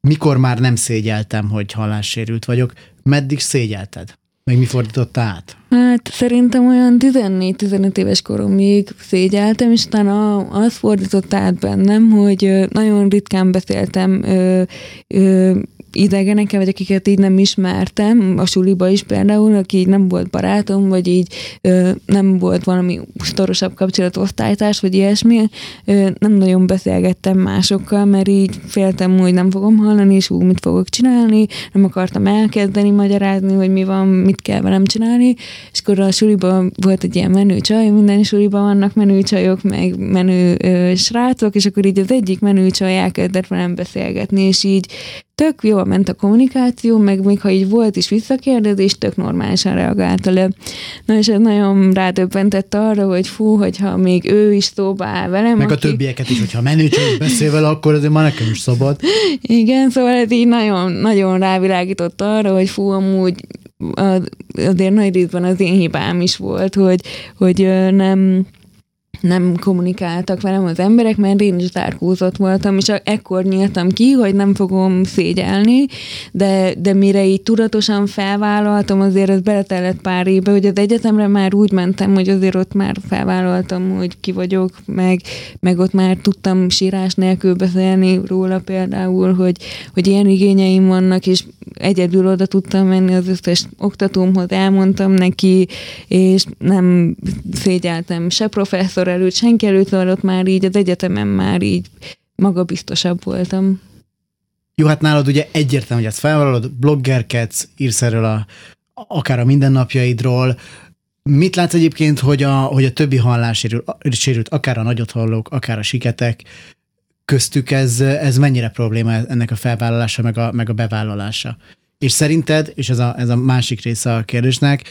mikor már nem szégyeltem, hogy hallássérült vagyok, meddig szégyelted? Meg mi fordította át? Hát szerintem olyan 14-15 éves koromig szégyeltem, és utána az fordított át bennem, hogy nagyon ritkán beszéltem ö, ö, idegenekkel, vagy akiket így nem ismertem, a suliba is például, aki így nem volt barátom, vagy így ö, nem volt valami szorosabb kapcsolat osztálytárs, vagy ilyesmi, ö, nem nagyon beszélgettem másokkal, mert így féltem, hogy nem fogom hallani, és úgy mit fogok csinálni, nem akartam elkezdeni magyarázni, hogy mi van, mit kell velem csinálni, és akkor a suliban volt egy ilyen menő csaj, minden suliban vannak menő csajok, meg menő ö, srácok, és akkor így az egyik menő csaj elkezdett velem beszélgetni, és így tök jól ment a kommunikáció, meg még ha így volt is visszakérdezés, tök normálisan reagálta le. Na és ez nagyon rádöbbentett arra, hogy fú, hogyha még ő is szóba áll velem. Meg aki... a többieket is, hogyha menőcsön beszél vele, akkor azért már nekem is szabad. Igen, szóval ez így nagyon, nagyon rávilágított arra, hogy fú, amúgy azért nagy részben az én hibám is volt, hogy, hogy nem nem kommunikáltak velem az emberek, mert én is zárkózott voltam, és ekkor nyíltam ki, hogy nem fogom szégyelni, de, de mire így tudatosan felvállaltam, azért ez beletellett pár évbe, hogy az egyetemre már úgy mentem, hogy azért ott már felvállaltam, hogy ki vagyok, meg, meg ott már tudtam sírás nélkül beszélni róla például, hogy, hogy ilyen igényeim vannak, és egyedül oda tudtam menni az összes oktatómhoz, elmondtam neki, és nem szégyeltem se professzor előtt, senki előtt, ott már így az egyetemen már így magabiztosabb voltam. Jó, hát nálad ugye egyértelmű, hogy ezt felvállalod, bloggerkedsz, írsz erről a, akár a mindennapjaidról. Mit látsz egyébként, hogy a, hogy a többi hallás sérült, akár a nagyot hallók, akár a siketek, köztük ez, ez mennyire probléma ennek a felvállalása, meg a, meg a bevállalása? És szerinted, és ez a, ez a másik része a kérdésnek,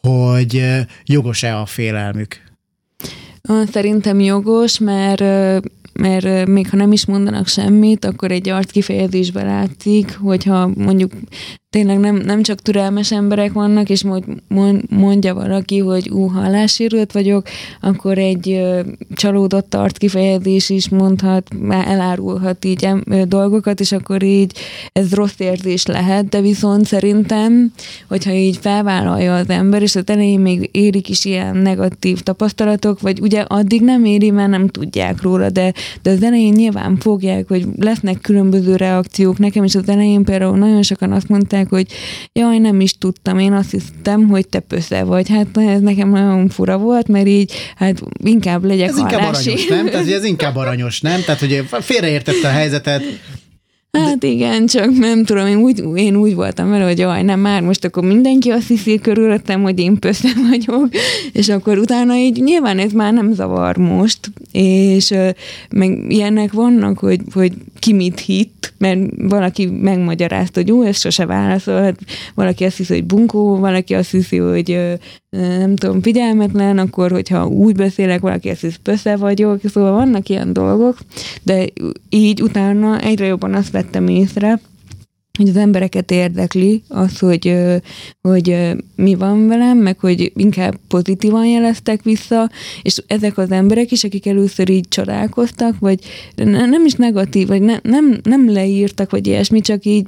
hogy jogos-e a félelmük? Szerintem jogos, mert mert még ha nem is mondanak semmit, akkor egy arc kifejezésbe látszik, hogyha mondjuk tényleg nem, nem csak türelmes emberek vannak, és mondja valaki, hogy ú, hallássérült vagyok, akkor egy ö, csalódott tart kifejezés is mondhat, már elárulhat így ö, dolgokat, és akkor így ez rossz érzés lehet, de viszont szerintem, hogyha így felvállalja az ember, és az elején még érik is ilyen negatív tapasztalatok, vagy ugye addig nem éri, mert nem tudják róla, de, de az elején nyilván fogják, hogy lesznek különböző reakciók. Nekem is az elején például nagyon sokan azt mondták, mondták, hogy jaj, nem is tudtam, én azt hiszem, hogy te pösze vagy. Hát ez nekem nagyon fura volt, mert így, hát inkább legyek Ez inkább aranyos, nem? Tehát ez inkább aranyos, nem? Tehát, hogy félreértette a helyzetet, Hát igen, csak nem tudom, én úgy, én úgy voltam vele, hogy jaj, nem már most akkor mindenki azt hiszi körülöttem, hogy én pösze vagyok, és akkor utána így nyilván ez már nem zavar most, és meg ilyenek vannak, hogy, hogy ki mit hitt, mert valaki megmagyarázta, hogy jó, ez sose válaszolhat, valaki azt hiszi, hogy bunkó, valaki azt hiszi, hogy nem tudom, figyelmetlen, akkor hogyha úgy beszélek, valaki azt hiszi, pösze vagyok, szóval vannak ilyen dolgok, de így utána egyre jobban azt vettem észre, hogy az embereket érdekli az, hogy, hogy mi van velem, meg hogy inkább pozitívan jeleztek vissza, és ezek az emberek is, akik először így csodálkoztak, vagy nem is negatív, vagy ne, nem, nem leírtak, vagy ilyesmi, csak így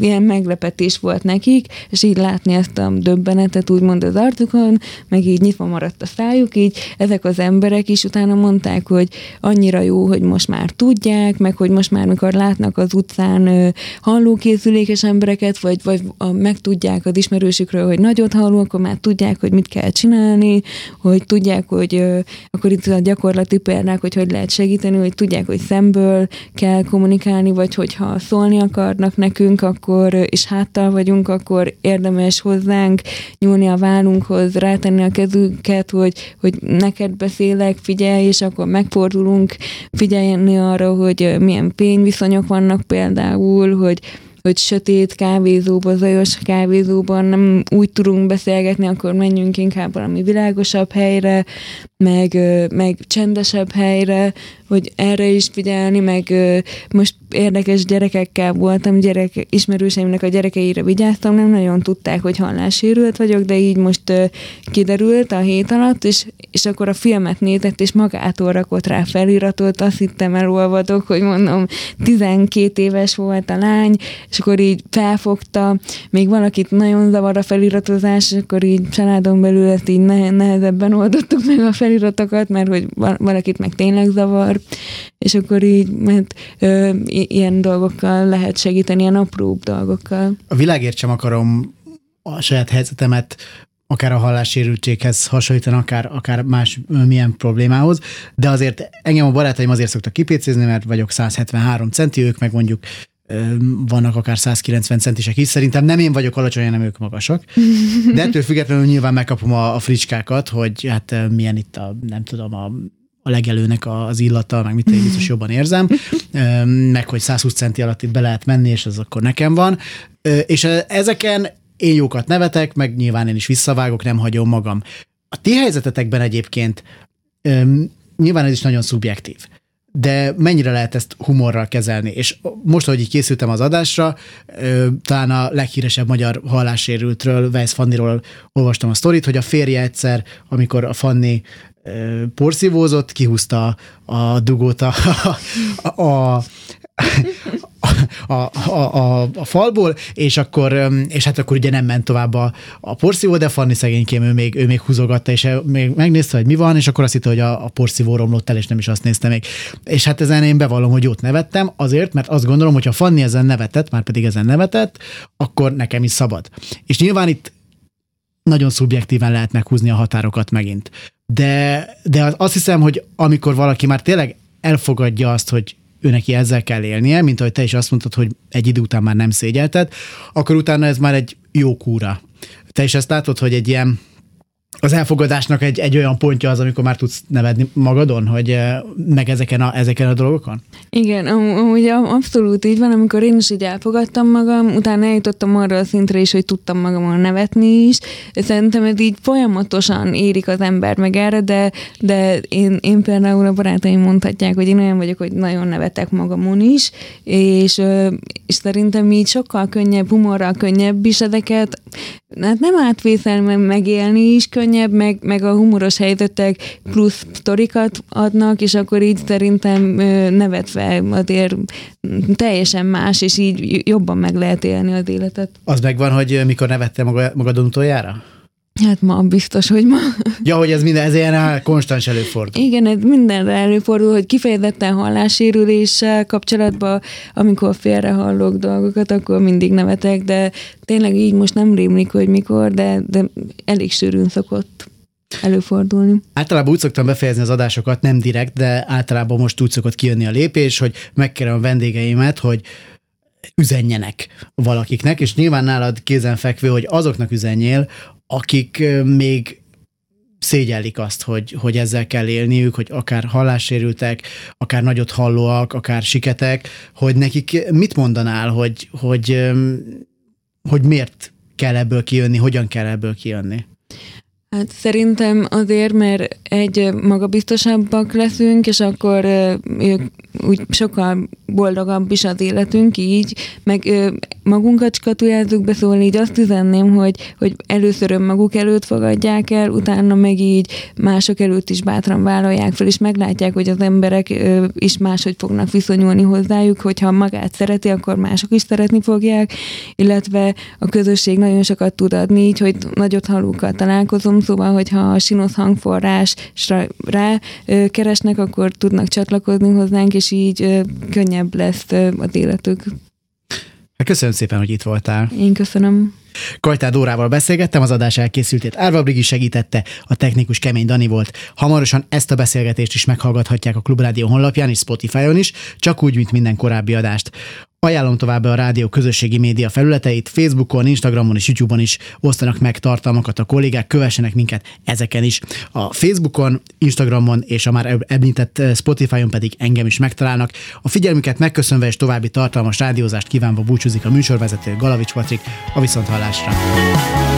ilyen meglepetés volt nekik, és így látni ezt a döbbenetet úgymond az arcukon, meg így nyitva maradt a szájuk, így ezek az emberek is utána mondták, hogy annyira jó, hogy most már tudják, meg hogy most már mikor látnak az utcán hallókészülékes embereket, vagy, vagy a, megtudják az ismerősükről, hogy nagyot halló, akkor már tudják, hogy mit kell csinálni, hogy tudják, hogy akkor itt a gyakorlati példák, hogy hogy lehet segíteni, hogy tudják, hogy szemből kell kommunikálni, vagy hogyha szólni akarnak nekünk, akkor, és háttal vagyunk, akkor érdemes hozzánk nyúlni a vállunkhoz, rátenni a kezünket, hogy, hogy neked beszélek, figyelj, és akkor megfordulunk, figyelni arra, hogy milyen pényviszonyok vannak például, hogy hogy sötét kávézóban, zajos kávézóban nem úgy tudunk beszélgetni, akkor menjünk inkább valami világosabb helyre, meg, meg csendesebb helyre, hogy erre is figyelni, meg most érdekes gyerekekkel voltam, gyerek, ismerőseimnek a gyerekeire vigyáztam, nem nagyon tudták, hogy hallássérült vagyok, de így most kiderült a hét alatt, és, és akkor a filmet nézett, és magától rakott rá feliratot, azt hittem elolvadok, hogy mondom, 12 éves volt a lány, és akkor így felfogta, még valakit nagyon zavar a feliratozás, és akkor így családon belül ezt így nehezebben oldottuk meg a feliratokat, mert hogy valakit meg tényleg zavar, és akkor így, mert ö, ilyen dolgokkal lehet segíteni, ilyen apróbb dolgokkal. A világért sem akarom a saját helyzetemet akár a hallássérültséghez hasonlítani, akár, akár más milyen problémához, de azért engem a barátaim azért szoktak kipécézni, mert vagyok 173 centi, ők meg mondjuk vannak akár 190 centisek is. Szerintem nem én vagyok alacsony, hanem ők magasak. De ettől függetlenül nyilván megkapom a, a fricskákat, hogy hát milyen itt a, nem tudom, a a legelőnek az illata, meg mit én biztos jobban érzem, meg hogy 120 centi alatt itt be lehet menni, és ez akkor nekem van. És ezeken én jókat nevetek, meg nyilván én is visszavágok, nem hagyom magam. A ti helyzetetekben egyébként nyilván ez is nagyon szubjektív de mennyire lehet ezt humorral kezelni? És most, hogy így készültem az adásra, talán a leghíresebb magyar hallássérültről, Weiss Fanniról olvastam a sztorit, hogy a férje egyszer, amikor a Fanni porszívózott, kihúzta a dugót a, a, a, a, a, a, a falból, és akkor, és hát akkor ugye nem ment tovább a, a porszívó, de Fanni szegénykém, ő még, ő még húzogatta, és még megnézte, hogy mi van, és akkor azt hitte, hogy a, a porszívó romlott el, és nem is azt nézte még. És hát ezen én bevallom, hogy jót nevettem, azért, mert azt gondolom, hogy ha Fanni ezen nevetett, már pedig ezen nevetett, akkor nekem is szabad. És nyilván itt nagyon szubjektíven lehet meghúzni a határokat megint. De, de azt hiszem, hogy amikor valaki már tényleg elfogadja azt, hogy ő neki ezzel kell élnie, mint ahogy te is azt mondtad, hogy egy idő után már nem szégyelted, akkor utána ez már egy jó kúra. Te is ezt látod, hogy egy ilyen az elfogadásnak egy, egy olyan pontja az, amikor már tudsz nevedni magadon, hogy eh, meg ezeken a, ezeken a dolgokon? Igen, amúgy abszolút így van, amikor én is így elfogadtam magam, utána eljutottam arra a szintre is, hogy tudtam magamon nevetni is. Szerintem ez így folyamatosan érik az ember meg erre, de, de én, én például a barátaim mondhatják, hogy én olyan vagyok, hogy nagyon nevetek magamon is, és, és szerintem így sokkal könnyebb, humorral könnyebb is ezeket, hát nem átvészelni, megélni is könnyebb, meg, meg a humoros helyzetek plusz sztorikat adnak, és akkor így szerintem nevetve azért teljesen más, és így jobban meg lehet élni az életet. Az megvan, hogy mikor nevette magadon utoljára? Hát ma biztos, hogy ma. Ja, hogy ez minden, ez ilyen konstans előfordul. Igen, ez mindenre előfordul, hogy kifejezetten hallássérüléssel kapcsolatban, amikor félrehallok dolgokat, akkor mindig nevetek, de tényleg így most nem rémlik, hogy mikor, de, de elég sűrűn szokott előfordulni. Általában úgy szoktam befejezni az adásokat, nem direkt, de általában most úgy szokott kijönni a lépés, hogy megkérem a vendégeimet, hogy üzenjenek valakiknek, és nyilván nálad kézenfekvő, hogy azoknak üzenjél, akik még szégyellik azt, hogy, hogy ezzel kell élniük, hogy akár hallássérültek, akár nagyot hallóak, akár siketek, hogy nekik mit mondanál, hogy, hogy, hogy miért kell ebből kijönni, hogyan kell ebből kijönni? Hát szerintem azért, mert egy magabiztosabbak leszünk, és akkor úgy sokkal boldogabb is az életünk így, meg magunkat skatujázzuk be, szóval így azt üzenném, hogy, hogy először önmaguk előtt fogadják el, utána meg így mások előtt is bátran vállalják fel, és meglátják, hogy az emberek is máshogy fognak viszonyulni hozzájuk, hogyha magát szereti, akkor mások is szeretni fogják, illetve a közösség nagyon sokat tud adni, így, hogy nagyot halókkal találkozom, szóval, hogyha a sinosz hangforrásra rá keresnek, akkor tudnak csatlakozni hozzánk, és így könnyebb lesz az életük. Hát köszönöm szépen, hogy itt voltál. Én köszönöm. Kajtár Dórával beszélgettem, az adás elkészültét Árva Brigi segítette, a technikus Kemény Dani volt. Hamarosan ezt a beszélgetést is meghallgathatják a Klubrádió honlapján és Spotify-on is, csak úgy, mint minden korábbi adást. Ajánlom tovább a rádió közösségi média felületeit, Facebookon, Instagramon és YouTube-on is osztanak meg tartalmakat a kollégák, kövessenek minket ezeken is. A Facebookon, Instagramon és a már említett Spotify-on pedig engem is megtalálnak. A figyelmüket megköszönve és további tartalmas rádiózást kívánva búcsúzik a műsorvezető Galavics Patrik a hallásra!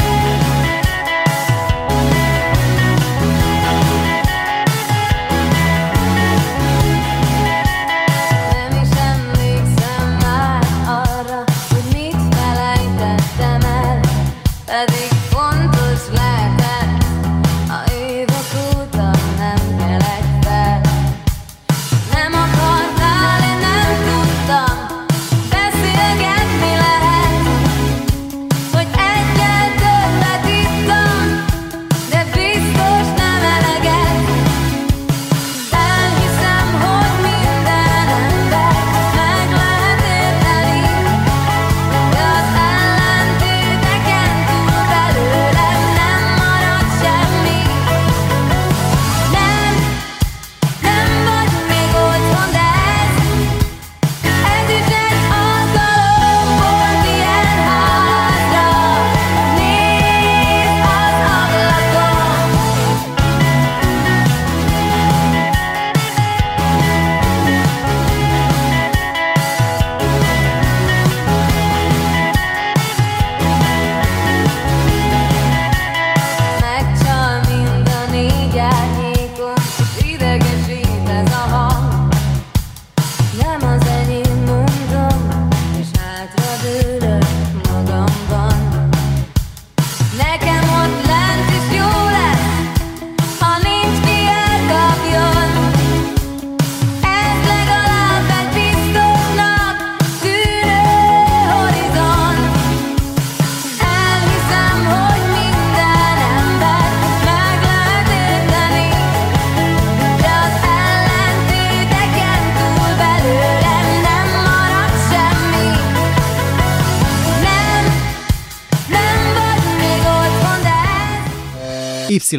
Y.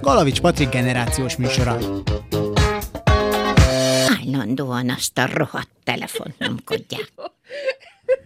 Galavics Patrik generációs műsora. Állandóan azt a rohadt nyomkodják.